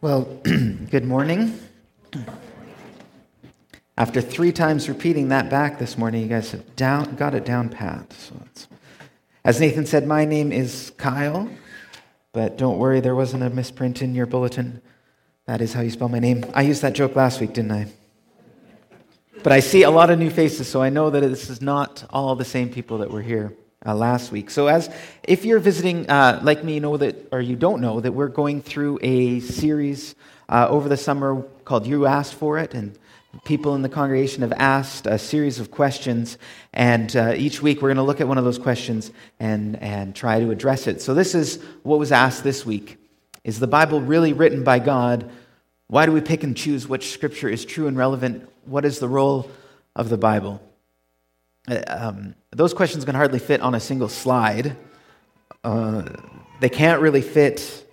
Well, good morning. After three times repeating that back this morning, you guys have down, got it down pat. So as Nathan said, my name is Kyle, but don't worry, there wasn't a misprint in your bulletin. That is how you spell my name. I used that joke last week, didn't I? But I see a lot of new faces, so I know that this is not all the same people that were here uh, last week. So, as if you're visiting, uh, like me, you know that, or you don't know that we're going through a series uh, over the summer called "You Asked for It," and people in the congregation have asked a series of questions, and uh, each week we're going to look at one of those questions and and try to address it. So, this is what was asked this week: Is the Bible really written by God? Why do we pick and choose which scripture is true and relevant? What is the role of the Bible? Uh, um, those questions can hardly fit on a single slide. Uh, they can't really fit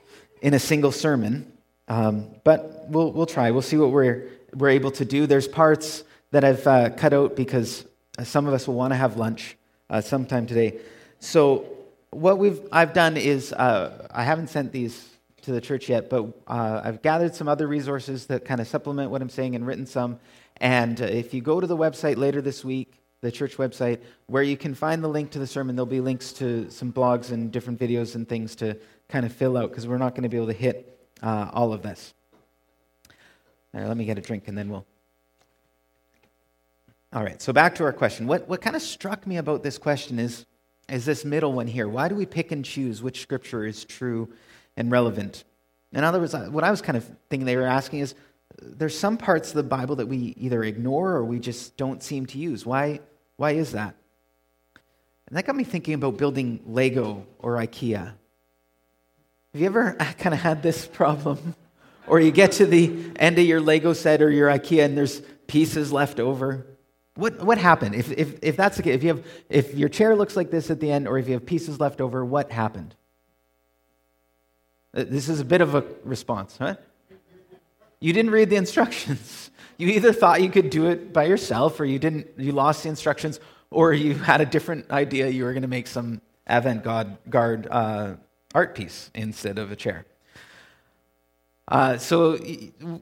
in a single sermon, um, but we'll, we'll try. We'll see what we're, we're able to do. There's parts that I've uh, cut out because some of us will want to have lunch uh, sometime today. So, what we've, I've done is uh, I haven't sent these to the church yet, but uh, I've gathered some other resources that kind of supplement what I'm saying and written some. And if you go to the website later this week, the church website, where you can find the link to the sermon. There'll be links to some blogs and different videos and things to kind of fill out because we're not going to be able to hit uh, all of this. Let me get a drink and then we'll. All right, so back to our question. What, what kind of struck me about this question is, is this middle one here. Why do we pick and choose which scripture is true and relevant? In other words, what I was kind of thinking they were asking is there's some parts of the Bible that we either ignore or we just don't seem to use. Why, why is that? And that got me thinking about building Lego or IKEA. Have you ever kind of had this problem? Or you get to the end of your Lego set or your IKEA and there's pieces left over? What, what happened? If, if, if that's the case, if, you have, if your chair looks like this at the end or if you have pieces left over, what happened? Uh, this is a bit of a response, huh? You didn't read the instructions. You either thought you could do it by yourself or you didn't you lost the instructions or you had a different idea you were going to make some avant-garde uh, art piece instead of a chair. Uh, so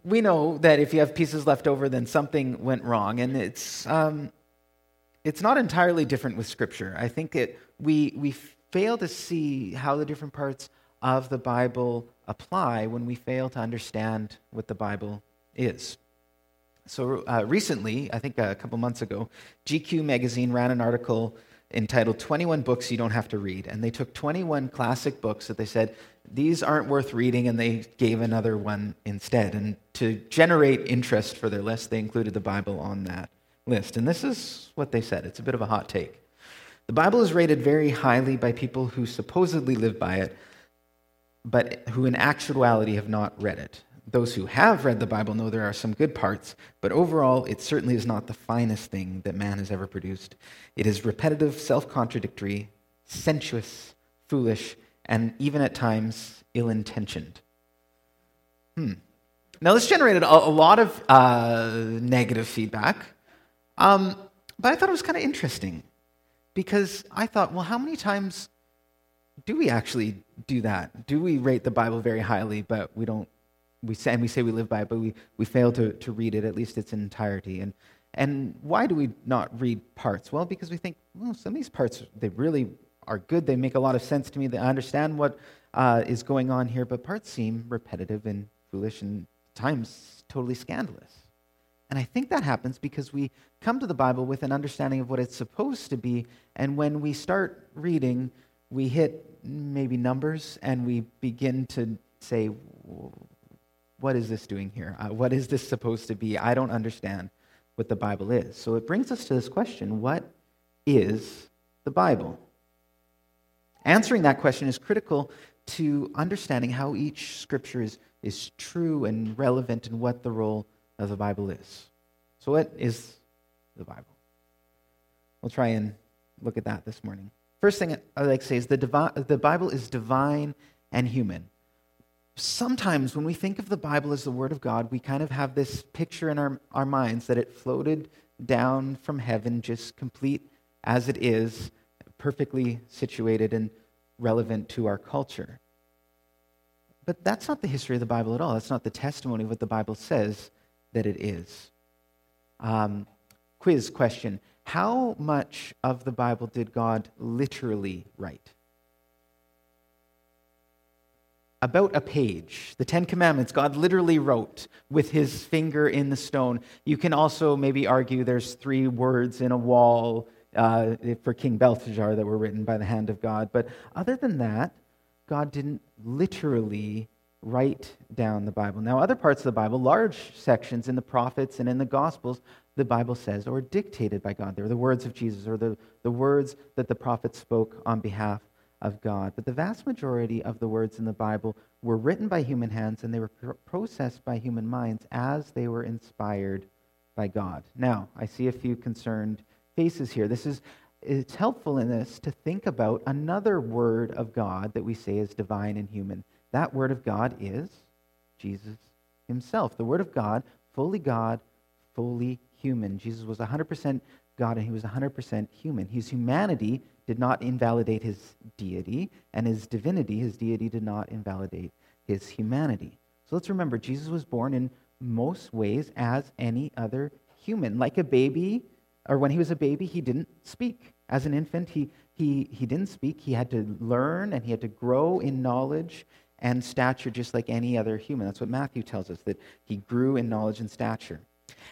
we know that if you have pieces left over, then something went wrong, and it's um, it's not entirely different with Scripture. I think it we we fail to see how the different parts of the Bible apply when we fail to understand what the Bible is. So, uh, recently, I think a couple months ago, GQ magazine ran an article entitled 21 Books You Don't Have to Read. And they took 21 classic books that they said, these aren't worth reading, and they gave another one instead. And to generate interest for their list, they included the Bible on that list. And this is what they said it's a bit of a hot take. The Bible is rated very highly by people who supposedly live by it, but who in actuality have not read it. Those who have read the Bible know there are some good parts, but overall, it certainly is not the finest thing that man has ever produced. It is repetitive, self contradictory, sensuous, foolish, and even at times ill intentioned. Hmm. Now, this generated a, lot of uh, negative feedback, um, but I thought it was kind of interesting because I thought, well, how many times do we actually do that? Do we rate the Bible very highly, but we don't, we say, and we say we live by it, but we, we fail to, to read it, at least its entirety? And, and why do we not read parts? Well, because we think, well, some of these parts, they really are good. They make a lot of sense to me. I understand what uh, is going on here, but parts seem repetitive and foolish and times totally scandalous. And I think that happens because we come to the Bible with an understanding of what it's supposed to be, and when we start reading, we hit maybe numbers and we begin to say, what is this doing here? Uh, what is this supposed to be? I don't understand what the Bible is. So it brings us to this question what is the Bible? Answering that question is critical to understanding how each scripture is, is true and relevant and what the role of the Bible is. So, what is the Bible? We'll try and look at that this morning. First thing I like to say is the, divi- the Bible is divine and human. Sometimes when we think of the Bible as the Word of God, we kind of have this picture in our, our minds that it floated down from heaven, just complete as it is, perfectly situated and relevant to our culture. but that's not the history of the Bible at all. That's not the testimony of what the Bible says that it is. Um, quiz question How much of the Bible did God literally write? About a page. The Ten Commandments, God literally wrote with his finger in the stone. You can also maybe argue there's three words in a wall uh, for King Belshazzar that were written by the hand of God. But other than that, God didn't literally write down the Bible. Now, other parts of the Bible, large sections in the prophets and in the Gospels, the Bible says, or dictated by God. They're the words of Jesus or the, the words that the prophets spoke on behalf of God. But the vast majority of the words in the Bible were written by human hands and they were processed by human minds as they were inspired by God. Now, I see a few concerned faces here. This is it's helpful in this to think about another word of God that we say is divine and human. That word of God is Jesus himself. The word of God, fully God, fully human. Jesus was 100% God and he was 100% human. His humanity did not invalidate his deity, and his divinity, his deity, did not invalidate his humanity. So let's remember, Jesus was born in most ways as any other human. Like a baby, or when he was a baby, he didn't speak. As an infant, he, he, he didn't speak. He had to learn and he had to grow in knowledge and stature just like any other human. That's what Matthew tells us, that he grew in knowledge and stature.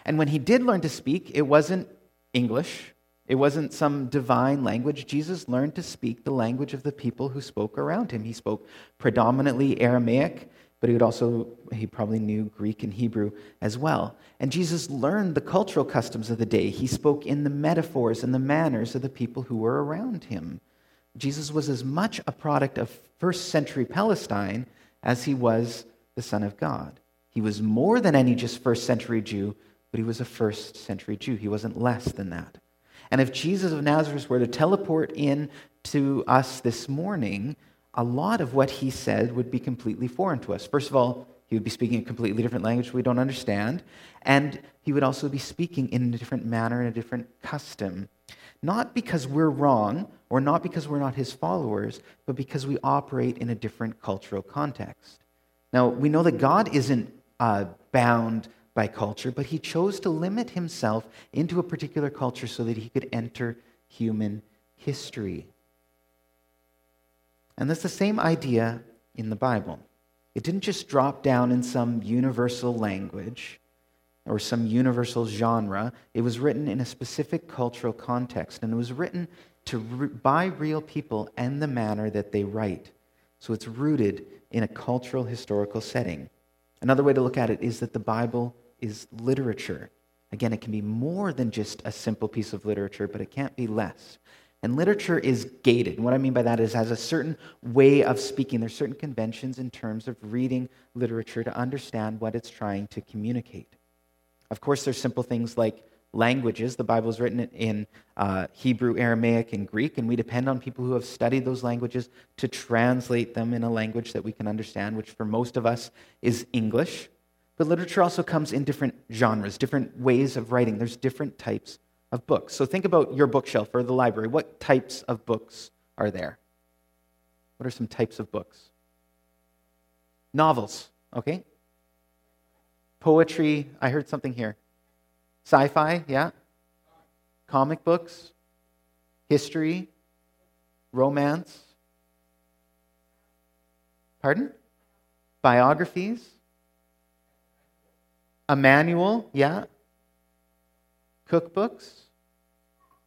And when he did learn to speak, it wasn't English, it wasn't some divine language. Jesus learned to speak the language of the people who spoke around him. He spoke predominantly Aramaic, but he would also, he probably knew Greek and Hebrew as well. And Jesus learned the cultural customs of the day. He spoke in the metaphors and the manners of the people who were around him. Jesus was as much a product of first century Palestine as he was the Son of God. He was more than any just first century Jew, but he was a first century Jew. He wasn't less than that. And if Jesus of Nazareth were to teleport in to us this morning, a lot of what he said would be completely foreign to us. First of all, he would be speaking a completely different language we don't understand, and he would also be speaking in a different manner and a different custom. Not because we're wrong or not because we're not his followers, but because we operate in a different cultural context. Now, we know that God isn't uh, bound by culture, but he chose to limit himself into a particular culture so that he could enter human history. And that's the same idea in the Bible. It didn't just drop down in some universal language or some universal genre. It was written in a specific cultural context, and it was written to, by real people and the manner that they write. So it's rooted in a cultural, historical setting. Another way to look at it is that the Bible is literature. Again, it can be more than just a simple piece of literature, but it can't be less. And literature is gated. What I mean by that is has a certain way of speaking. There's certain conventions in terms of reading literature to understand what it's trying to communicate. Of course, there's simple things like languages. The Bible is written in uh, Hebrew, Aramaic, and Greek, and we depend on people who have studied those languages to translate them in a language that we can understand, which for most of us is English. But literature also comes in different genres, different ways of writing. There's different types of books. So think about your bookshelf or the library. What types of books are there? What are some types of books? Novels, okay? Poetry, I heard something here. Sci fi, yeah? Comic books, history, romance. Pardon? Biographies, a manual, yeah? Cookbooks?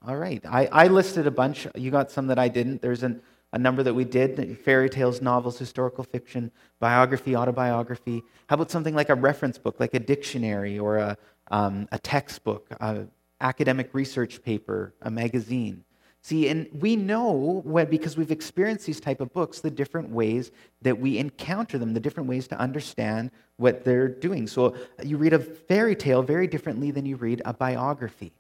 All right. I, I listed a bunch. You got some that I didn't. There's an, a number that we did fairy tales, novels, historical fiction, biography, autobiography. How about something like a reference book, like a dictionary or a, um, a textbook, an academic research paper, a magazine? See, and we know when, because we've experienced these type of books, the different ways that we encounter them, the different ways to understand what they're doing. So uh, you read a fairy tale very differently than you read a biography,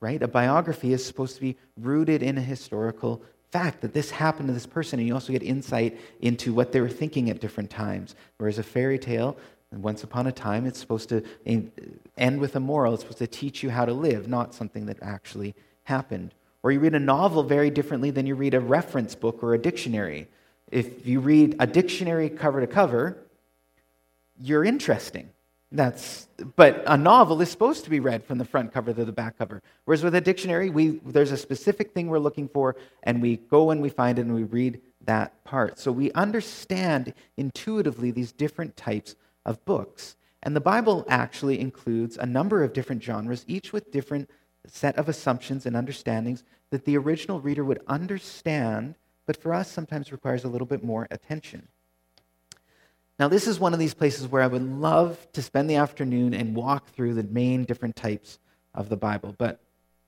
right? A biography is supposed to be rooted in a historical fact that this happened to this person, and you also get insight into what they were thinking at different times. Whereas a fairy tale, once upon a time, it's supposed to end with a moral. It's supposed to teach you how to live, not something that actually happened. Or you read a novel very differently than you read a reference book or a dictionary. if you read a dictionary cover to cover, you're interesting. That's but a novel is supposed to be read from the front cover to the back cover. Whereas with a dictionary, we there's a specific thing we're looking for, and we go and we find it and we read that part. So we understand intuitively these different types of books. And the Bible actually includes a number of different genres, each with different set of assumptions and understandings that the original reader would understand, but for us sometimes requires a little bit more attention. Now, this is one of these places where I would love to spend the afternoon and walk through the main different types of the Bible, but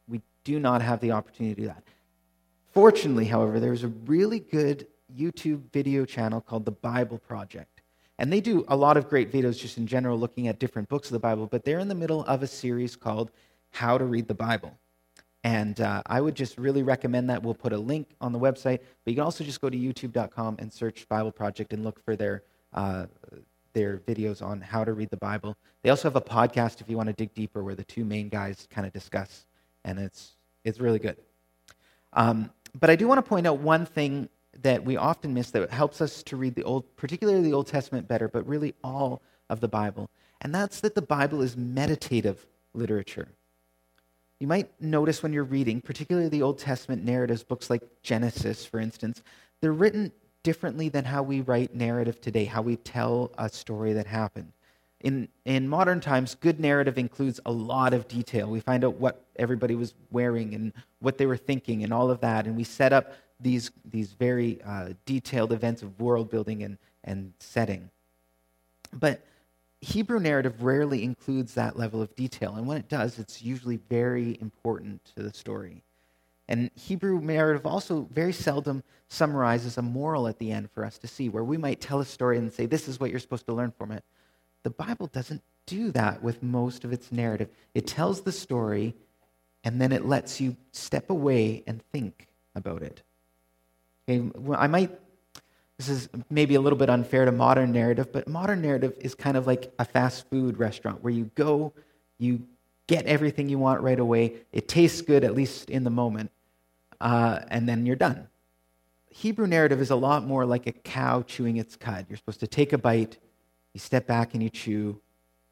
we do not have the opportunity to do that. Fortunately, however, there's a really good YouTube video channel called The Bible Project. And they do a lot of great videos just in general looking at different books of the Bible, but they're in the middle of a series called How to Read the Bible. And uh, I would just really recommend that. We'll put a link on the website, but you can also just go to youtube.com and search Bible Project and look for their, uh, their videos on how to read the Bible. They also have a podcast if you want to dig deeper where the two main guys kind of discuss, and it's, it's really good. Um, but I do want to point out one thing that we often miss that helps us to read the Old, particularly the Old Testament better, but really all of the Bible. And that's that the Bible is meditative literature. You might notice when you're reading, particularly the Old Testament narratives, books like Genesis, for instance, they're written differently than how we write narrative today, how we tell a story that happened. In, in modern times, good narrative includes a lot of detail. We find out what everybody was wearing and what they were thinking and all of that. And we set up these, these very uh, detailed events of world building and, and setting. But Hebrew narrative rarely includes that level of detail. And when it does, it's usually very important to the story. And Hebrew narrative also very seldom summarizes a moral at the end for us to see, where we might tell a story and say, This is what you're supposed to learn from it. The Bible doesn't do that with most of its narrative. It tells the story and then it lets you step away and think about it. Okay, I might, this is maybe a little bit unfair to modern narrative, but modern narrative is kind of like a fast food restaurant where you go, you get everything you want right away, it tastes good, at least in the moment, uh, and then you're done. Hebrew narrative is a lot more like a cow chewing its cud. You're supposed to take a bite, you step back and you chew.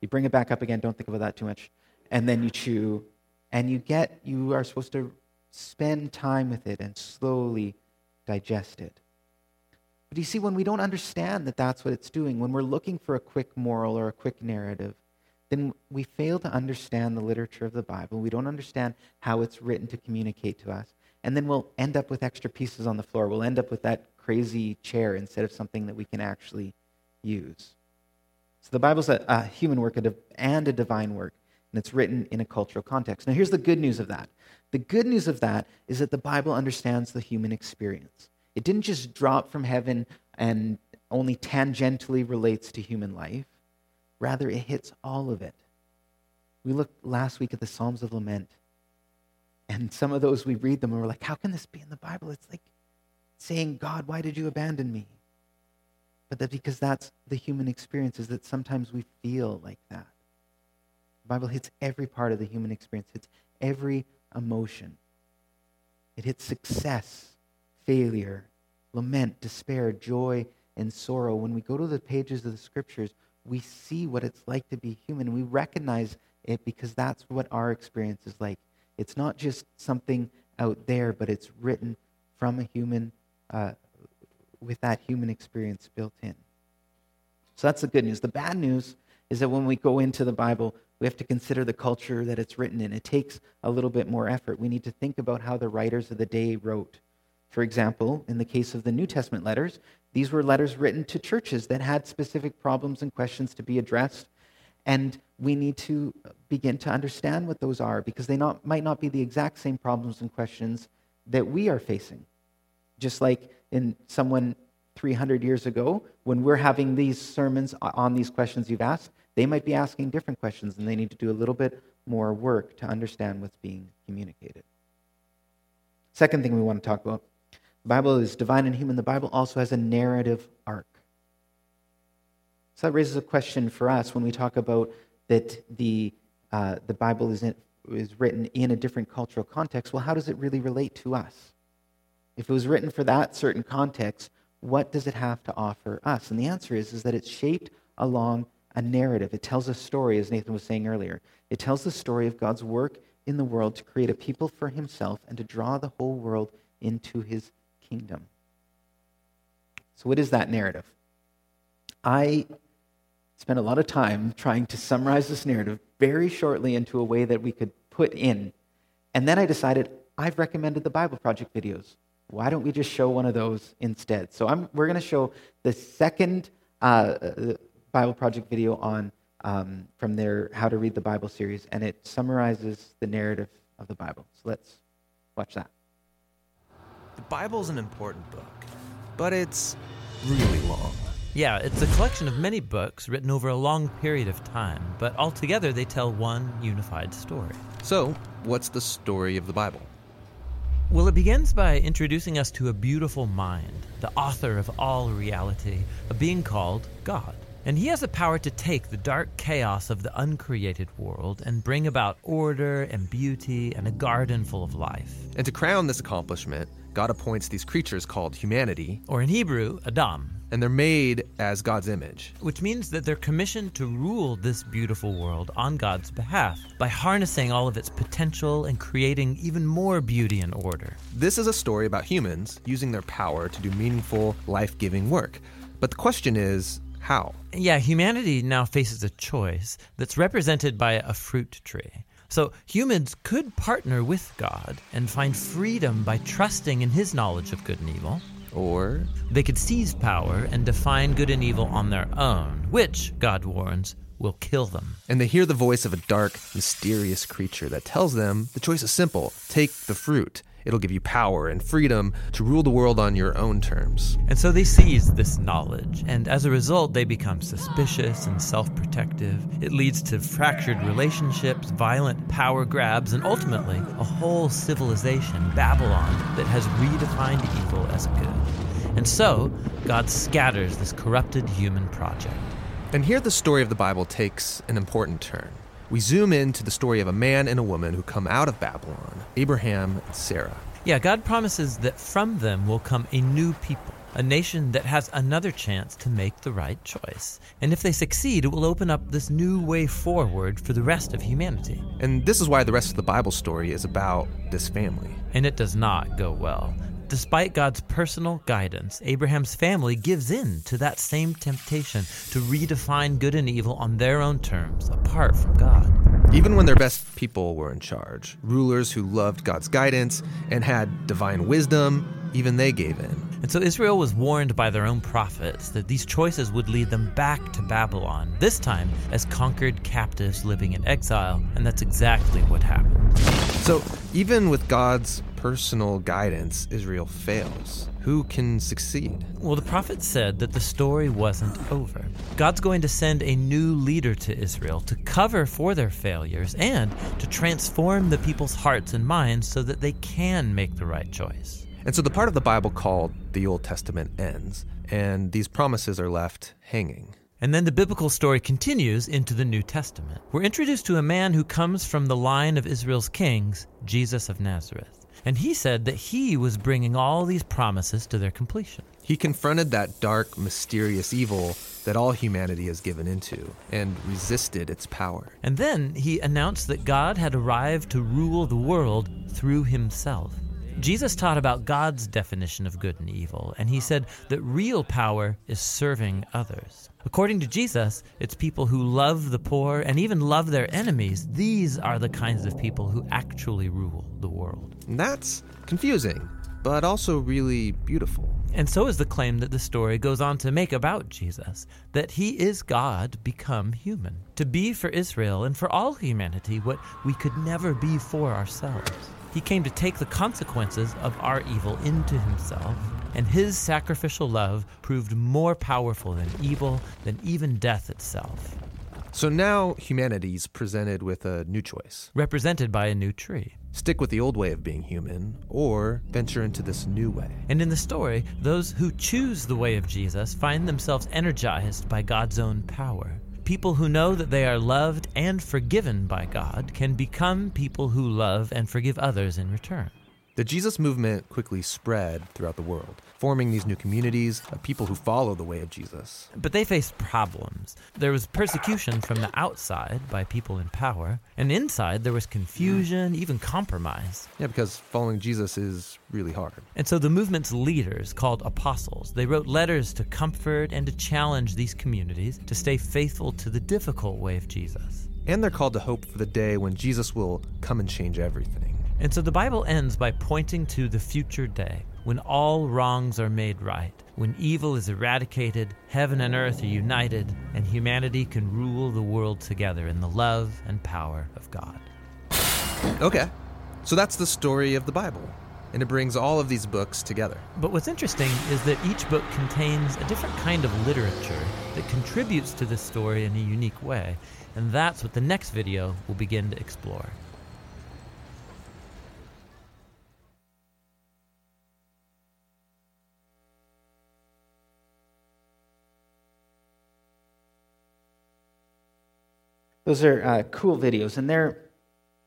You bring it back up again, don't think about that too much. And then you chew. And you get, you are supposed to spend time with it and slowly digest it. But you see, when we don't understand that that's what it's doing, when we're looking for a quick moral or a quick narrative, then we fail to understand the literature of the Bible. We don't understand how it's written to communicate to us. And then we'll end up with extra pieces on the floor. We'll end up with that crazy chair instead of something that we can actually use. So the Bible's a, a human work and a divine work, and it's written in a cultural context. Now, here's the good news of that. The good news of that is that the Bible understands the human experience. It didn't just drop from heaven and only tangentially relates to human life. Rather, it hits all of it. We looked last week at the Psalms of Lament, and some of those we read them and we're like, how can this be in the Bible? It's like saying, God, why did you abandon me? but that because that's the human experience is that sometimes we feel like that. The Bible hits every part of the human experience, hits every emotion. It hits success, failure, lament, despair, joy, and sorrow. When we go to the pages of the scriptures, we see what it's like to be human. We recognize it because that's what our experience is like. It's not just something out there, but it's written from a human uh, with that human experience built in. So that's the good news. The bad news is that when we go into the Bible, we have to consider the culture that it's written in. It takes a little bit more effort. We need to think about how the writers of the day wrote. For example, in the case of the New Testament letters, these were letters written to churches that had specific problems and questions to be addressed. And we need to begin to understand what those are because they not, might not be the exact same problems and questions that we are facing. Just like in someone 300 years ago, when we're having these sermons on these questions you've asked, they might be asking different questions and they need to do a little bit more work to understand what's being communicated. Second thing we want to talk about the Bible is divine and human. The Bible also has a narrative arc. So that raises a question for us when we talk about that the, uh, the Bible is, in, is written in a different cultural context. Well, how does it really relate to us? If it was written for that certain context, what does it have to offer us? And the answer is, is that it's shaped along a narrative. It tells a story, as Nathan was saying earlier. It tells the story of God's work in the world to create a people for himself and to draw the whole world into his kingdom. So, what is that narrative? I spent a lot of time trying to summarize this narrative very shortly into a way that we could put in. And then I decided I've recommended the Bible Project videos. Why don't we just show one of those instead? So I'm, we're going to show the second uh, Bible Project video on um, from their How to Read the Bible series, and it summarizes the narrative of the Bible. So let's watch that. The Bible is an important book, but it's really long. Yeah, it's a collection of many books written over a long period of time, but altogether they tell one unified story. So, what's the story of the Bible? Well, it begins by introducing us to a beautiful mind, the author of all reality, a being called God. And he has the power to take the dark chaos of the uncreated world and bring about order and beauty and a garden full of life. And to crown this accomplishment, God appoints these creatures called humanity, or in Hebrew, Adam. And they're made as God's image. Which means that they're commissioned to rule this beautiful world on God's behalf by harnessing all of its potential and creating even more beauty and order. This is a story about humans using their power to do meaningful, life giving work. But the question is how? Yeah, humanity now faces a choice that's represented by a fruit tree. So humans could partner with God and find freedom by trusting in his knowledge of good and evil. Or they could seize power and define good and evil on their own, which, God warns, will kill them. And they hear the voice of a dark, mysterious creature that tells them the choice is simple take the fruit. It'll give you power and freedom to rule the world on your own terms. And so they seize this knowledge, and as a result, they become suspicious and self protective. It leads to fractured relationships, violent power grabs, and ultimately a whole civilization, Babylon, that has redefined evil as good. And so, God scatters this corrupted human project. And here the story of the Bible takes an important turn we zoom in to the story of a man and a woman who come out of Babylon, Abraham and Sarah. Yeah, God promises that from them will come a new people, a nation that has another chance to make the right choice. And if they succeed, it will open up this new way forward for the rest of humanity. And this is why the rest of the Bible story is about this family. And it does not go well. Despite God's personal guidance, Abraham's family gives in to that same temptation to redefine good and evil on their own terms, apart from God. Even when their best people were in charge, rulers who loved God's guidance and had divine wisdom, even they gave in. And so Israel was warned by their own prophets that these choices would lead them back to Babylon, this time as conquered captives living in exile, and that's exactly what happened. So, even with God's personal guidance, Israel fails. Who can succeed? Well, the prophet said that the story wasn't over. God's going to send a new leader to Israel to cover for their failures and to transform the people's hearts and minds so that they can make the right choice. And so the part of the Bible called the Old Testament ends, and these promises are left hanging. And then the biblical story continues into the New Testament. We're introduced to a man who comes from the line of Israel's kings, Jesus of Nazareth. And he said that he was bringing all these promises to their completion. He confronted that dark, mysterious evil that all humanity has given into and resisted its power. And then he announced that God had arrived to rule the world through himself. Jesus taught about God's definition of good and evil, and he said that real power is serving others. According to Jesus, it's people who love the poor and even love their enemies. These are the kinds of people who actually rule the world. That's confusing, but also really beautiful. And so is the claim that the story goes on to make about Jesus that he is God become human, to be for Israel and for all humanity what we could never be for ourselves. He came to take the consequences of our evil into himself, and his sacrificial love proved more powerful than evil, than even death itself. So now humanity's presented with a new choice. Represented by a new tree. Stick with the old way of being human, or venture into this new way. And in the story, those who choose the way of Jesus find themselves energized by God's own power. People who know that they are loved and forgiven by God can become people who love and forgive others in return. The Jesus movement quickly spread throughout the world, forming these new communities of people who follow the way of Jesus. But they faced problems. There was persecution from the outside by people in power, and inside there was confusion, even compromise. Yeah, because following Jesus is really hard. And so the movement's leaders, called apostles, they wrote letters to comfort and to challenge these communities to stay faithful to the difficult way of Jesus. And they're called to hope for the day when Jesus will come and change everything. And so the Bible ends by pointing to the future day when all wrongs are made right, when evil is eradicated, heaven and earth are united, and humanity can rule the world together in the love and power of God. Okay, so that's the story of the Bible, and it brings all of these books together. But what's interesting is that each book contains a different kind of literature that contributes to this story in a unique way, and that's what the next video will begin to explore. Those are uh, cool videos, and they're,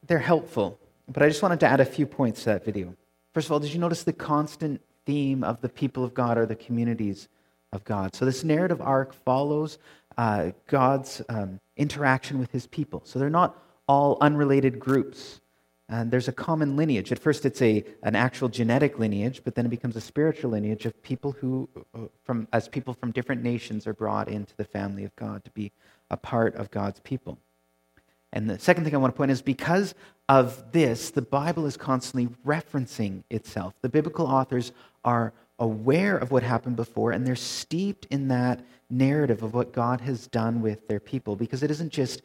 they're helpful. But I just wanted to add a few points to that video. First of all, did you notice the constant theme of the people of God or the communities of God? So this narrative arc follows uh, God's um, interaction with his people. So they're not all unrelated groups. And there's a common lineage. At first, it's a, an actual genetic lineage, but then it becomes a spiritual lineage of people who, uh, from, as people from different nations are brought into the family of God to be a part of God's people. And the second thing I want to point is because of this, the Bible is constantly referencing itself. The biblical authors are aware of what happened before, and they're steeped in that narrative of what God has done with their people because it isn't just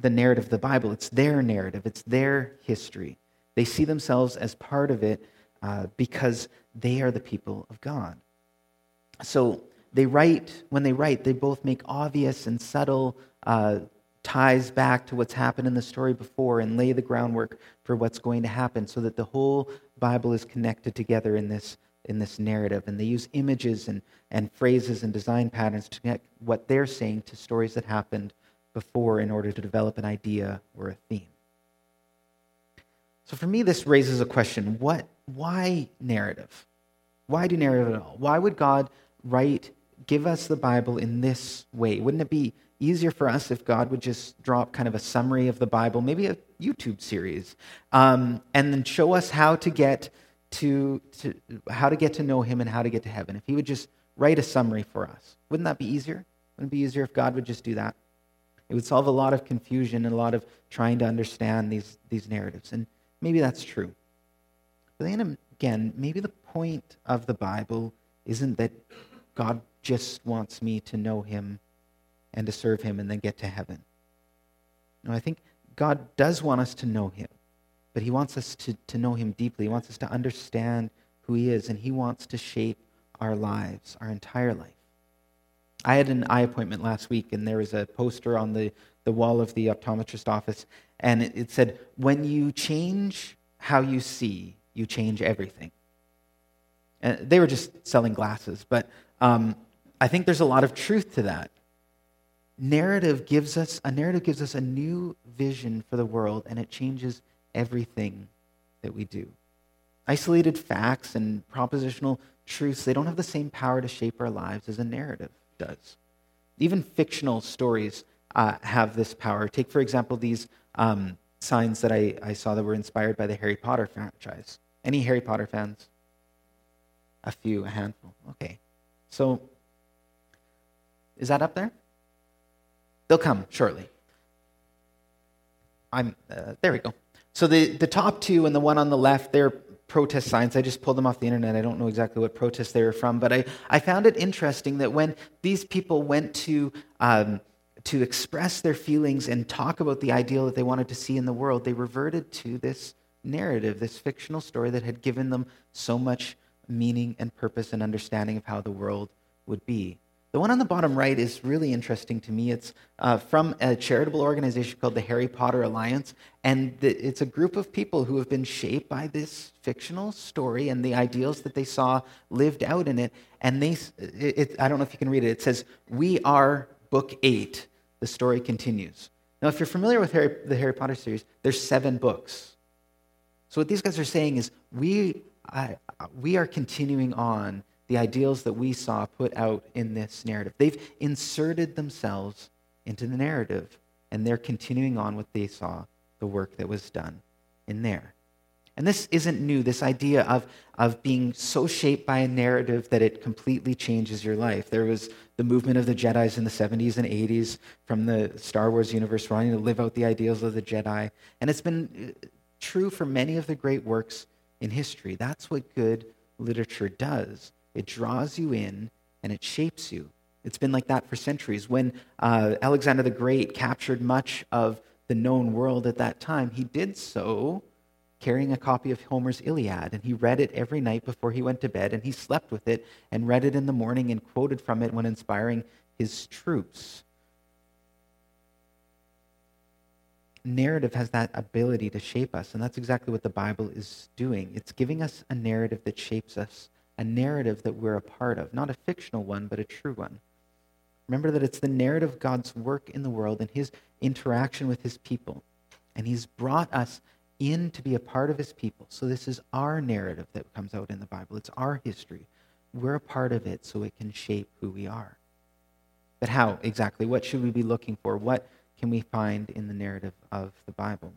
the narrative of the Bible, it's their narrative, it's their history. They see themselves as part of it uh, because they are the people of God. So they write, when they write, they both make obvious and subtle uh, ties back to what's happened in the story before and lay the groundwork for what's going to happen so that the whole Bible is connected together in this, in this narrative. And they use images and, and phrases and design patterns to connect what they're saying to stories that happened before in order to develop an idea or a theme. So for me, this raises a question what, why narrative? Why do narrative at all? Why would God write, give us the Bible in this way? Wouldn't it be easier for us if God would just drop kind of a summary of the Bible, maybe a YouTube series, um, and then show us how to get to, to how to get to know Him and how to get to heaven. If He would just write a summary for us, wouldn't that be easier? Wouldn't it be easier if God would just do that? It would solve a lot of confusion and a lot of trying to understand these, these narratives. And maybe that's true. But then again, maybe the point of the Bible isn't that God just wants me to know Him and to serve Him and then get to heaven. No, I think God does want us to know Him, but He wants us to, to know Him deeply. He wants us to understand who He is, and He wants to shape our lives, our entire life. I had an eye appointment last week, and there was a poster on the, the wall of the optometrist office, and it, it said, When you change how you see, you change everything. And they were just selling glasses, but um, I think there's a lot of truth to that. Narrative gives us a narrative gives us a new vision for the world, and it changes everything that we do. Isolated facts and propositional truths, they don't have the same power to shape our lives as a narrative does. Even fictional stories uh, have this power. Take, for example, these um, signs that I, I saw that were inspired by the Harry Potter franchise. Any Harry Potter fans? A few, a handful. Okay. So, is that up there? They'll come shortly. I'm uh, there we go. So the, the top two and the one on the left, they're protest signs. I just pulled them off the internet. I don't know exactly what protest they were from, but I, I found it interesting that when these people went to um, to express their feelings and talk about the ideal that they wanted to see in the world, they reverted to this narrative, this fictional story that had given them so much meaning and purpose and understanding of how the world would be. The one on the bottom right is really interesting to me. It's uh, from a charitable organization called the Harry Potter Alliance, and the, it's a group of people who have been shaped by this fictional story and the ideals that they saw lived out in it. And they, it, it, I don't know if you can read it. It says, "We are Book eight. The story continues. Now, if you're familiar with Harry, the Harry Potter series, there's seven books. So what these guys are saying is we, I, we are continuing on the ideals that we saw put out in this narrative. They've inserted themselves into the narrative, and they're continuing on what they saw, the work that was done in there. And this isn't new, this idea of, of being so shaped by a narrative that it completely changes your life. There was the movement of the Jedi's in the 70s and 80s from the Star Wars universe, wanting to live out the ideals of the Jedi. And it's been uh, true for many of the great works in history. That's what good literature does it draws you in and it shapes you. It's been like that for centuries. When uh, Alexander the Great captured much of the known world at that time, he did so carrying a copy of Homer's Iliad, and he read it every night before he went to bed, and he slept with it and read it in the morning and quoted from it when inspiring his troops. Narrative has that ability to shape us, and that's exactly what the Bible is doing. It's giving us a narrative that shapes us, a narrative that we're a part of, not a fictional one, but a true one. Remember that it's the narrative of God's work in the world and his interaction with his people. And he's brought us in to be a part of his people. So this is our narrative that comes out in the Bible. It's our history. We're a part of it so it can shape who we are. But how exactly? What should we be looking for? What can we find in the narrative of the Bible?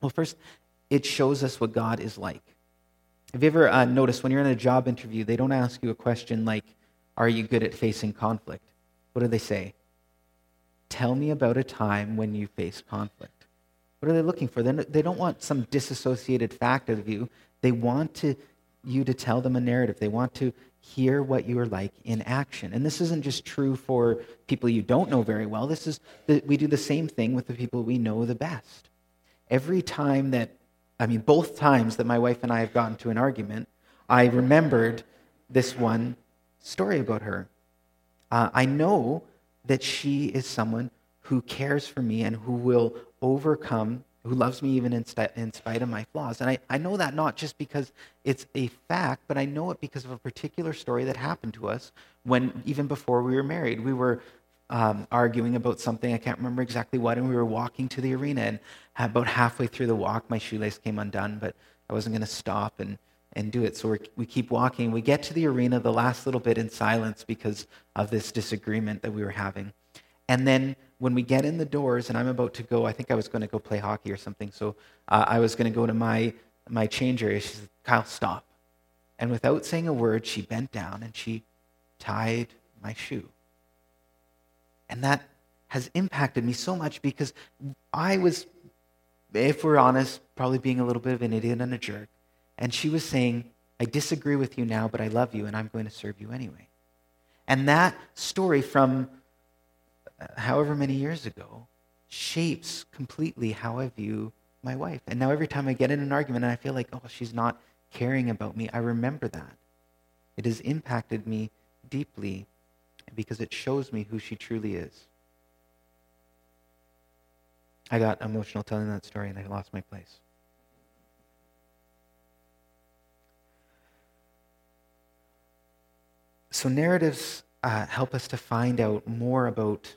Well, first, it shows us what God is like. Have you ever uh, noticed when you're in a job interview, they don't ask you a question like, Are you good at facing conflict? What do they say? Tell me about a time when you faced conflict. What are they looking for? They don't want some disassociated fact of you. They want to, you to tell them a narrative. They want to hear what you are like in action. And this isn't just true for people you don't know very well. This is we do the same thing with the people we know the best. Every time that, I mean, both times that my wife and I have gotten to an argument, I remembered this one story about her. Uh, I know that she is someone who cares for me and who will overcome, who loves me even in, st- in spite of my flaws. And I, I know that not just because it's a fact, but I know it because of a particular story that happened to us when, even before we were married, we were um, arguing about something. I can't remember exactly what. And we were walking to the arena. And about halfway through the walk, my shoelace came undone, but I wasn't going to stop and, and do it. So we we keep walking. We get to the arena the last little bit in silence because of this disagreement that we were having. And then when we get in the doors and I'm about to go, I think I was going to go play hockey or something. So uh, I was going to go to my, my change area. She said, Kyle, stop. And without saying a word, she bent down and she tied my shoe. And that has impacted me so much because I was, if we're honest, probably being a little bit of an idiot and a jerk. And she was saying, I disagree with you now, but I love you and I'm going to serve you anyway. And that story from uh, however many years ago shapes completely how I view my wife. And now every time I get in an argument and I feel like, oh, she's not caring about me, I remember that. It has impacted me deeply because it shows me who she truly is. I got emotional telling that story and I lost my place. So, narratives uh, help us to find out more about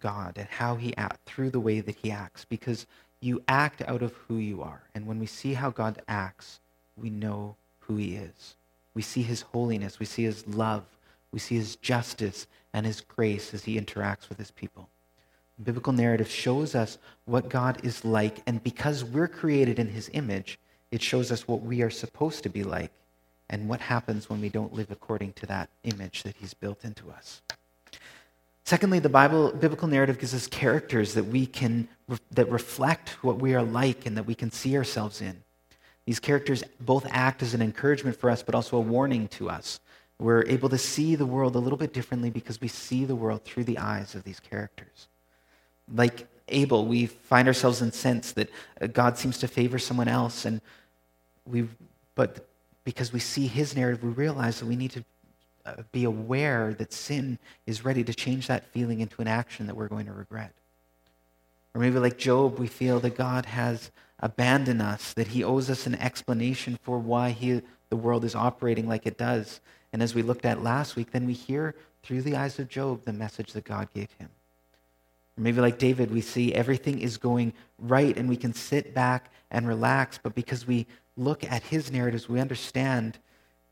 God and how he acts through the way that he acts because you act out of who you are. And when we see how God acts, we know who he is. We see his holiness, we see his love, we see his justice and his grace as he interacts with his people. The biblical narrative shows us what God is like, and because we're created in his image, it shows us what we are supposed to be like and what happens when we don't live according to that image that he's built into us. Secondly, the Bible, biblical narrative gives us characters that we can that reflect what we are like and that we can see ourselves in. These characters both act as an encouragement for us, but also a warning to us. We're able to see the world a little bit differently because we see the world through the eyes of these characters. Like Abel, we find ourselves in sense that uh, God seems to favor someone else, and we, but because we see his narrative, we realize that we need to uh, be aware that sin is ready to change that feeling into an action that we're going to regret. Or maybe, like Job, we feel that God has abandoned us, that he owes us an explanation for why he, the world is operating like it does. And as we looked at last week, then we hear through the eyes of Job the message that God gave him. Or maybe like David, we see everything is going right and we can sit back and relax, but because we look at his narratives, we understand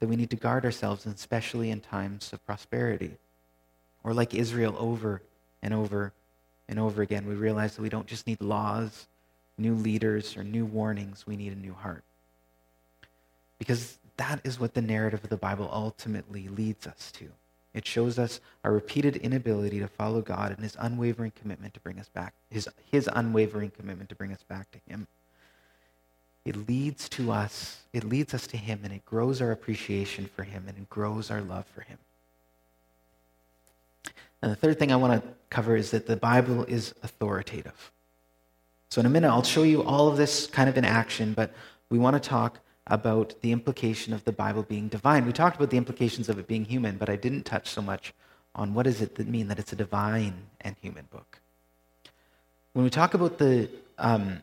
that we need to guard ourselves, especially in times of prosperity. Or like Israel, over and over and over again, we realize that we don't just need laws, new leaders, or new warnings, we need a new heart. Because that is what the narrative of the Bible ultimately leads us to. It shows us our repeated inability to follow God and his unwavering commitment to bring us back, his, his unwavering commitment to bring us back to him. It leads to us, it leads us to him, and it grows our appreciation for him, and it grows our love for him. And the third thing I want to cover is that the Bible is authoritative. So, in a minute, I'll show you all of this kind of in action, but we want to talk about the implication of the Bible being divine. We talked about the implications of it being human, but I didn't touch so much on what does it mean that it's a divine and human book. When we talk about the um,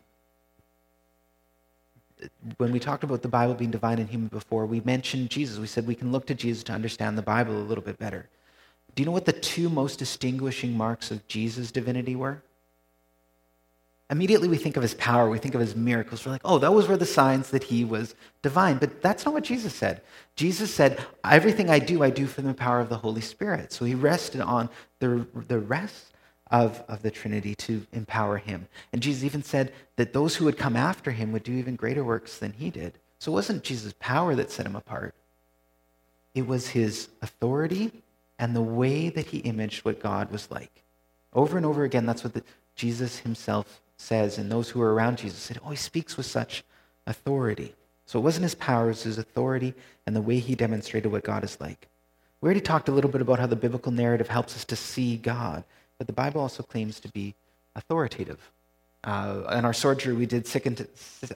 when we talked about the Bible being divine and human before, we mentioned Jesus. We said we can look to Jesus to understand the Bible a little bit better. Do you know what the two most distinguishing marks of Jesus' divinity were? Immediately we think of his power, we think of his miracles. We're like, oh, those were the signs that he was divine. But that's not what Jesus said. Jesus said, everything I do, I do from the power of the Holy Spirit. So he rested on the, the rest of, of the Trinity to empower him. And Jesus even said that those who would come after him would do even greater works than he did. So it wasn't Jesus' power that set him apart, it was his authority and the way that he imaged what God was like. Over and over again, that's what the, Jesus himself says, and those who were around Jesus said, Oh, he speaks with such authority. So it wasn't his power, it was his authority and the way he demonstrated what God is like. We already talked a little bit about how the biblical narrative helps us to see God, but the Bible also claims to be authoritative. Uh, in our sojourn, we did 2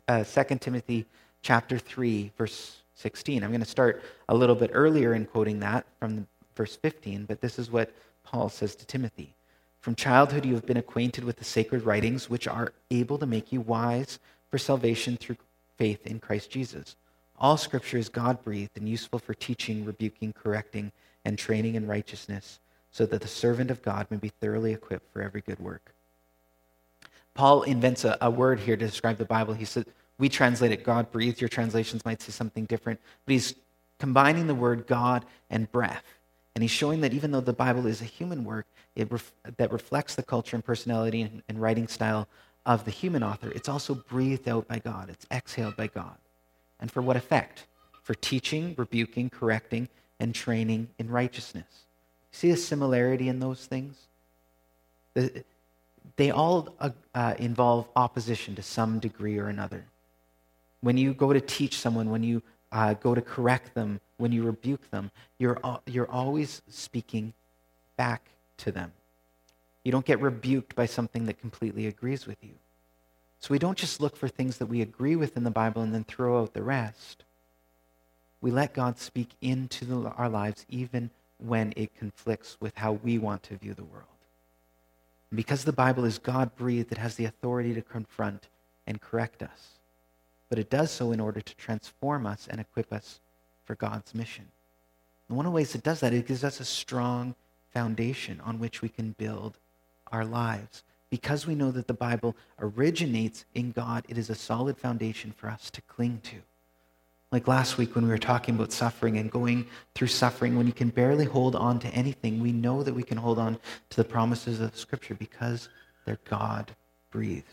uh, Timothy chapter 3, verse 16. I'm going to start a little bit earlier in quoting that from verse 15, but this is what Paul says to Timothy. From childhood, you have been acquainted with the sacred writings, which are able to make you wise for salvation through faith in Christ Jesus. All scripture is God breathed and useful for teaching, rebuking, correcting, and training in righteousness so that the servant of God may be thoroughly equipped for every good work. Paul invents a, a word here to describe the Bible. He said, we translate it God breathed. Your translations might say something different, but he's combining the word God and breath. And he's showing that even though the Bible is a human work ref- that reflects the culture and personality and, and writing style of the human author, it's also breathed out by God, it's exhaled by God. And for what effect? For teaching, rebuking, correcting, and training in righteousness. See a similarity in those things? They all uh, uh, involve opposition to some degree or another. When you go to teach someone, when you uh, go to correct them, when you rebuke them, you're, you're always speaking back to them. You don't get rebuked by something that completely agrees with you. So we don't just look for things that we agree with in the Bible and then throw out the rest. We let God speak into the, our lives even when it conflicts with how we want to view the world. And because the Bible is God breathed, it has the authority to confront and correct us. But it does so in order to transform us and equip us for God's mission. And one of the ways it does that, it gives us a strong foundation on which we can build our lives. Because we know that the Bible originates in God, it is a solid foundation for us to cling to. Like last week when we were talking about suffering and going through suffering, when you can barely hold on to anything, we know that we can hold on to the promises of Scripture because they're God breathed.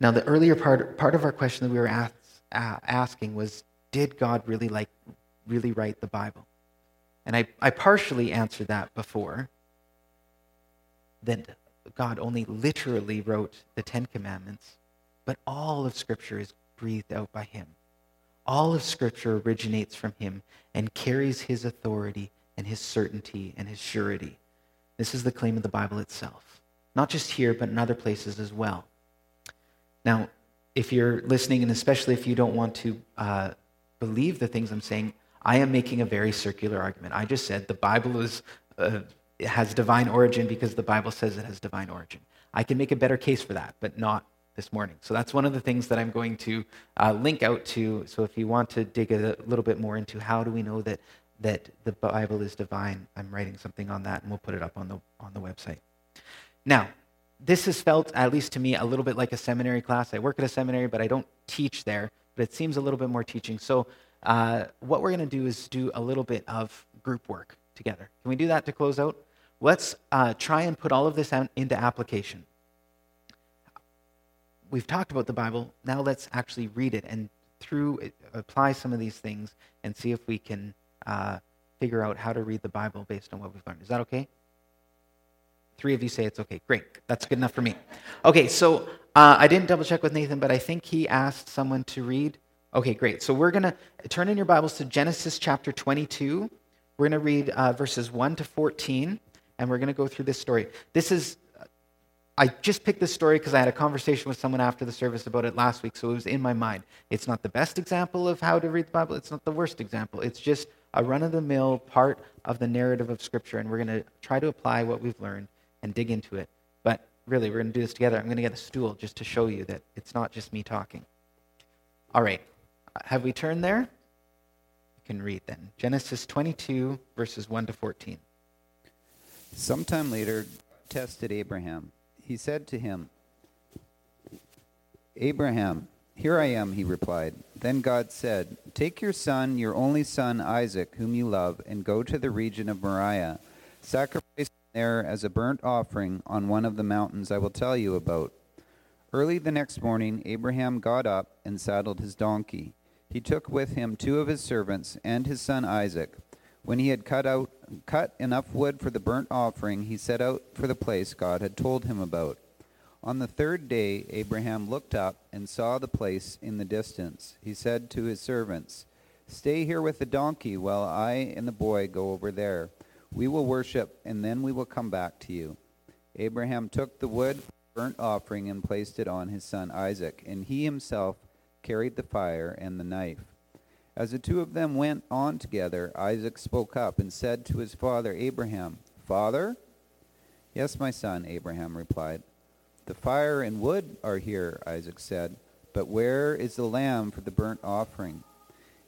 Now, the earlier part, part of our question that we were ask, asking was Did God really, like, really write the Bible? And I, I partially answered that before that God only literally wrote the Ten Commandments, but all of Scripture is breathed out by him. All of Scripture originates from him and carries his authority and his certainty and his surety. This is the claim of the Bible itself, not just here, but in other places as well. Now, if you're listening, and especially if you don't want to uh, believe the things I'm saying, I am making a very circular argument. I just said the Bible is, uh, has divine origin because the Bible says it has divine origin. I can make a better case for that, but not this morning. So that's one of the things that I'm going to uh, link out to. So if you want to dig a little bit more into how do we know that that the Bible is divine. I'm writing something on that, and we'll put it up on the on the website. Now, this has felt, at least to me, a little bit like a seminary class. I work at a seminary, but I don't teach there. But it seems a little bit more teaching. So, uh, what we're going to do is do a little bit of group work together. Can we do that to close out? Let's uh, try and put all of this into application. We've talked about the Bible. Now let's actually read it and through apply some of these things and see if we can uh, figure out how to read the Bible based on what we've learned. Is that okay? Three of you say it's okay. Great. That's good enough for me. Okay, so uh, I didn't double check with Nathan, but I think he asked someone to read. Okay, great. So we're going to turn in your Bibles to Genesis chapter 22. We're going to read uh, verses 1 to 14, and we're going to go through this story. This is, I just picked this story because I had a conversation with someone after the service about it last week, so it was in my mind. It's not the best example of how to read the Bible, it's not the worst example. It's just a run of the mill part of the narrative of Scripture, and we're going to try to apply what we've learned and dig into it. But really, we're going to do this together. I'm going to get a stool just to show you that it's not just me talking. All right. Have we turned there? You can read then. Genesis 22, verses 1 to 14. Sometime later, tested Abraham. He said to him, Abraham, here I am, he replied. Then God said, Take your son, your only son Isaac, whom you love, and go to the region of Moriah. Sacrifice there as a burnt offering on one of the mountains I will tell you about. Early the next morning, Abraham got up and saddled his donkey. He took with him two of his servants and his son Isaac. When he had cut out cut enough wood for the burnt offering, he set out for the place God had told him about. On the third day, Abraham looked up and saw the place in the distance. He said to his servants, Stay here with the donkey while I and the boy go over there. We will worship, and then we will come back to you. Abraham took the wood for burnt offering and placed it on his son Isaac, and he himself carried the fire and the knife. As the two of them went on together, Isaac spoke up and said to his father Abraham, Father? Yes, my son, Abraham replied. The fire and wood are here, Isaac said, but where is the lamb for the burnt offering?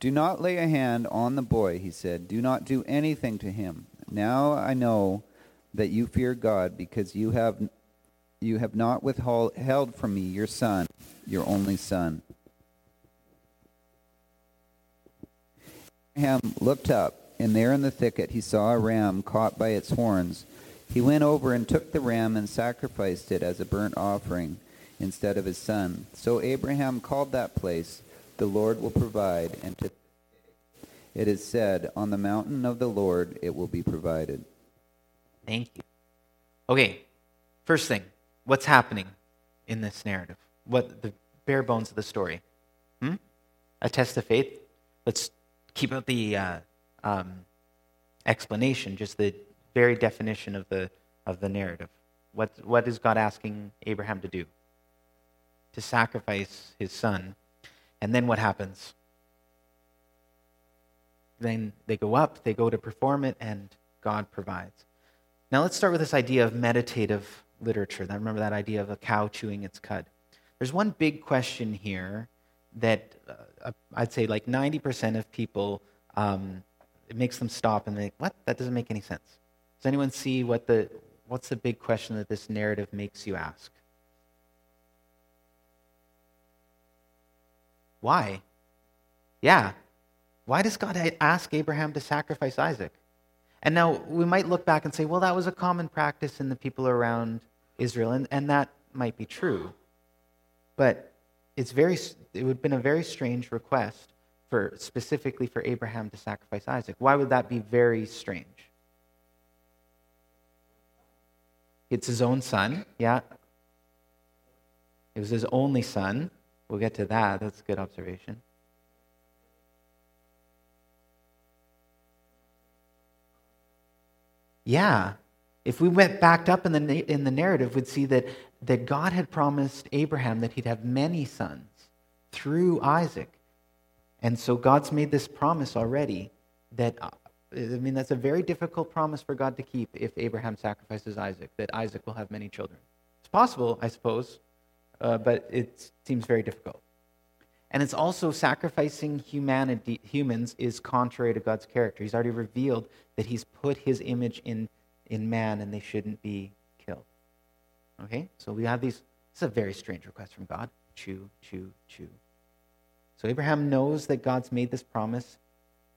Do not lay a hand on the boy, he said. Do not do anything to him. Now I know that you fear God because you have you have not withheld from me your son, your only son. Abraham looked up, and there in the thicket he saw a ram caught by its horns. He went over and took the ram and sacrificed it as a burnt offering instead of his son. So Abraham called that place, The Lord will provide, and to it is said, On the mountain of the Lord it will be provided. Thank you. Okay, first thing what's happening in this narrative? What the bare bones of the story? Hmm? A test of faith. Let's keep out the uh, um, explanation, just the very definition of the of the narrative. What what is God asking Abraham to do? To sacrifice his son, and then what happens? Then they go up, they go to perform it, and God provides. Now let's start with this idea of meditative literature. Remember that idea of a cow chewing its cud. There's one big question here that uh, I'd say like 90% of people, um, it makes them stop and think, what? That doesn't make any sense. Does anyone see what the, what's the big question that this narrative makes you ask? Why? Yeah. Why does God ask Abraham to sacrifice Isaac? And now we might look back and say, well, that was a common practice in the people around Israel, and, and that might be true. But it's very, it would have been a very strange request for specifically for Abraham to sacrifice Isaac. Why would that be very strange? It's his own son, yeah. It was his only son. We'll get to that. That's a good observation. Yeah. If we went backed up in the, in the narrative, we'd see that, that God had promised Abraham that he'd have many sons through Isaac. And so God's made this promise already that, uh, I mean, that's a very difficult promise for God to keep if Abraham sacrifices Isaac, that Isaac will have many children. It's possible, I suppose, uh, but it seems very difficult. And it's also sacrificing humanity, humans is contrary to God's character. He's already revealed that he's put his image in, in man and they shouldn't be killed. Okay? So we have these. It's a very strange request from God. Chew, chew, chew. So Abraham knows that God's made this promise,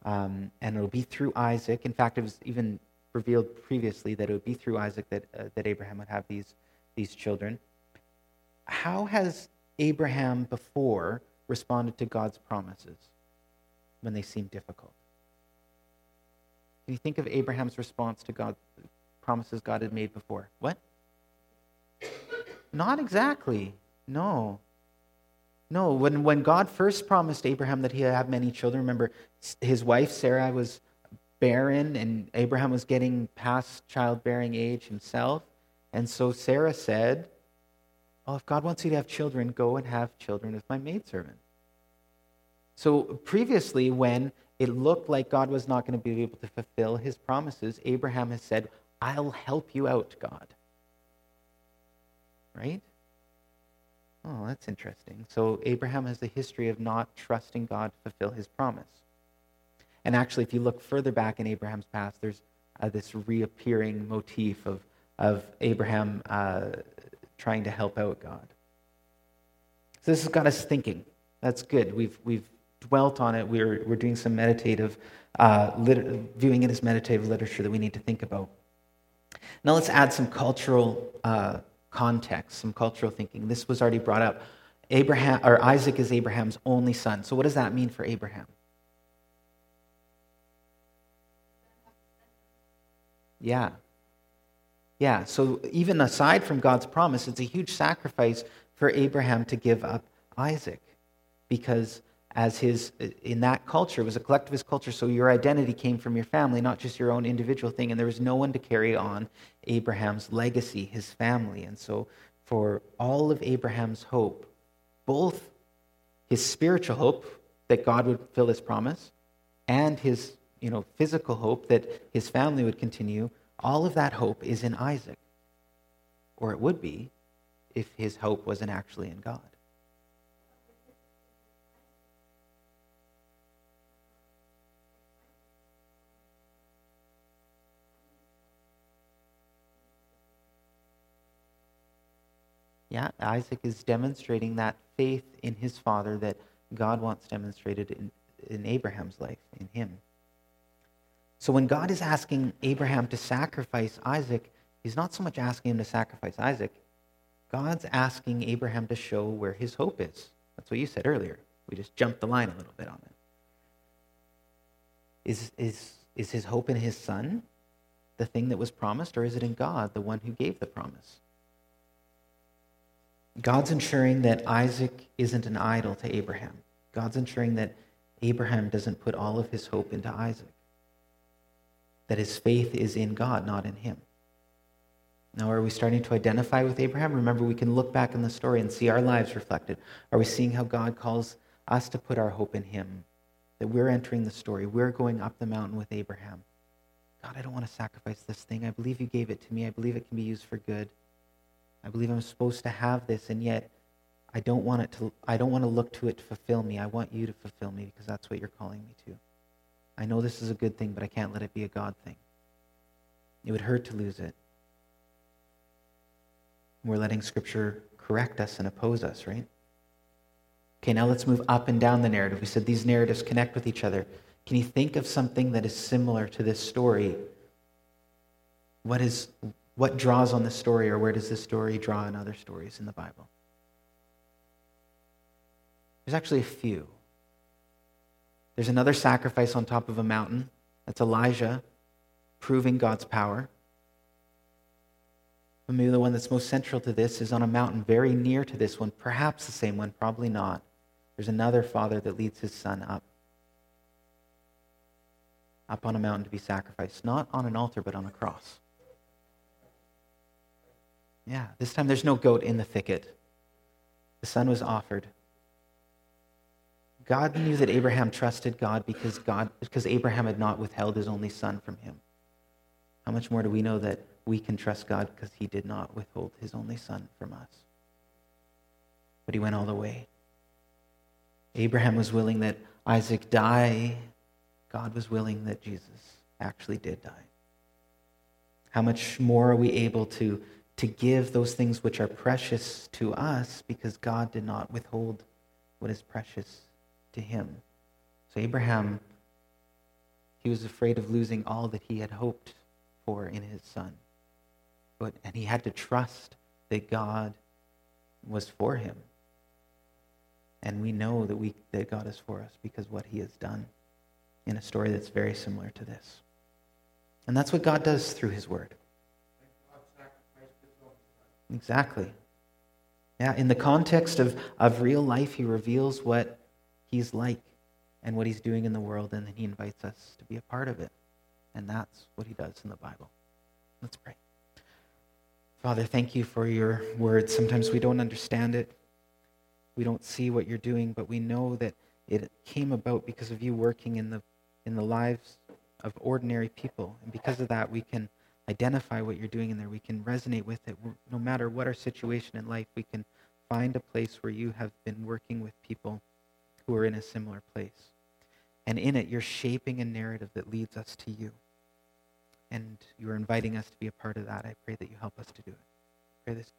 um, and it'll be through Isaac. In fact, it was even revealed previously that it would be through Isaac that, uh, that Abraham would have these, these children. How has Abraham before responded to God's promises when they seem difficult? Can you think of Abraham's response to God's promises God had made before? What? Not exactly. No. No, when, when God first promised Abraham that he'd have many children, remember his wife Sarah was barren and Abraham was getting past childbearing age himself. And so Sarah said, Oh, if God wants you to have children, go and have children with my maidservant. So previously, when it looked like God was not going to be able to fulfill his promises, Abraham has said, I'll help you out, God. Right? Oh, that's interesting. So Abraham has the history of not trusting God to fulfill his promise. And actually, if you look further back in Abraham's past, there's uh, this reappearing motif of, of Abraham uh, trying to help out God. So this has got us thinking. That's good. We've, we've dwelt on it. We're, we're doing some meditative, uh, viewing it as meditative literature that we need to think about. Now let's add some cultural uh, context, some cultural thinking. This was already brought up. Abraham or Isaac is Abraham's only son. So what does that mean for Abraham? Yeah. Yeah, so even aside from God's promise, it's a huge sacrifice for Abraham to give up Isaac because as his in that culture it was a collectivist culture so your identity came from your family not just your own individual thing and there was no one to carry on Abraham's legacy his family. And so for all of Abraham's hope both his spiritual hope that God would fulfill his promise and his you know physical hope that his family would continue all of that hope is in Isaac or it would be if his hope wasn't actually in God Yeah, Isaac is demonstrating that faith in his father that God wants demonstrated in, in Abraham's life, in him. So when God is asking Abraham to sacrifice Isaac, he's not so much asking him to sacrifice Isaac. God's asking Abraham to show where his hope is. That's what you said earlier. We just jumped the line a little bit on it. Is, is, is his hope in his son the thing that was promised, or is it in God, the one who gave the promise? God's ensuring that Isaac isn't an idol to Abraham. God's ensuring that Abraham doesn't put all of his hope into Isaac. That his faith is in God, not in him. Now, are we starting to identify with Abraham? Remember, we can look back in the story and see our lives reflected. Are we seeing how God calls us to put our hope in him? That we're entering the story. We're going up the mountain with Abraham. God, I don't want to sacrifice this thing. I believe you gave it to me. I believe it can be used for good. I believe I'm supposed to have this, and yet I don't want it to I don't want to look to it to fulfill me. I want you to fulfill me because that's what you're calling me to. I know this is a good thing, but I can't let it be a God thing. It would hurt to lose it. We're letting Scripture correct us and oppose us, right? Okay, now let's move up and down the narrative. We said these narratives connect with each other. Can you think of something that is similar to this story? What is what draws on the story, or where does this story draw on other stories in the Bible? There's actually a few. There's another sacrifice on top of a mountain. That's Elijah proving God's power. But maybe the one that's most central to this is on a mountain very near to this one, perhaps the same one, probably not. There's another father that leads his son up. Up on a mountain to be sacrificed, not on an altar, but on a cross. Yeah, this time there's no goat in the thicket. The son was offered. God knew that Abraham trusted God because God because Abraham had not withheld his only son from him. How much more do we know that we can trust God because he did not withhold his only son from us? But he went all the way. Abraham was willing that Isaac die. God was willing that Jesus actually did die. How much more are we able to, to give those things which are precious to us because God did not withhold what is precious to him? So, Abraham, he was afraid of losing all that he had hoped for in his son. But, and he had to trust that God was for him. And we know that, we, that God is for us because what he has done in a story that's very similar to this. And that's what God does through his word. Exactly. Yeah, in the context of, of real life, he reveals what he's like and what he's doing in the world, and then he invites us to be a part of it. And that's what he does in the Bible. Let's pray. Father, thank you for your word. Sometimes we don't understand it, we don't see what you're doing, but we know that it came about because of you working in the, in the lives of ordinary people. And because of that, we can identify what you're doing in there. We can resonate with it. No matter what our situation in life, we can find a place where you have been working with people who are in a similar place. And in it, you're shaping a narrative that leads us to you. And you are inviting us to be a part of that. I pray that you help us to do it. I pray this.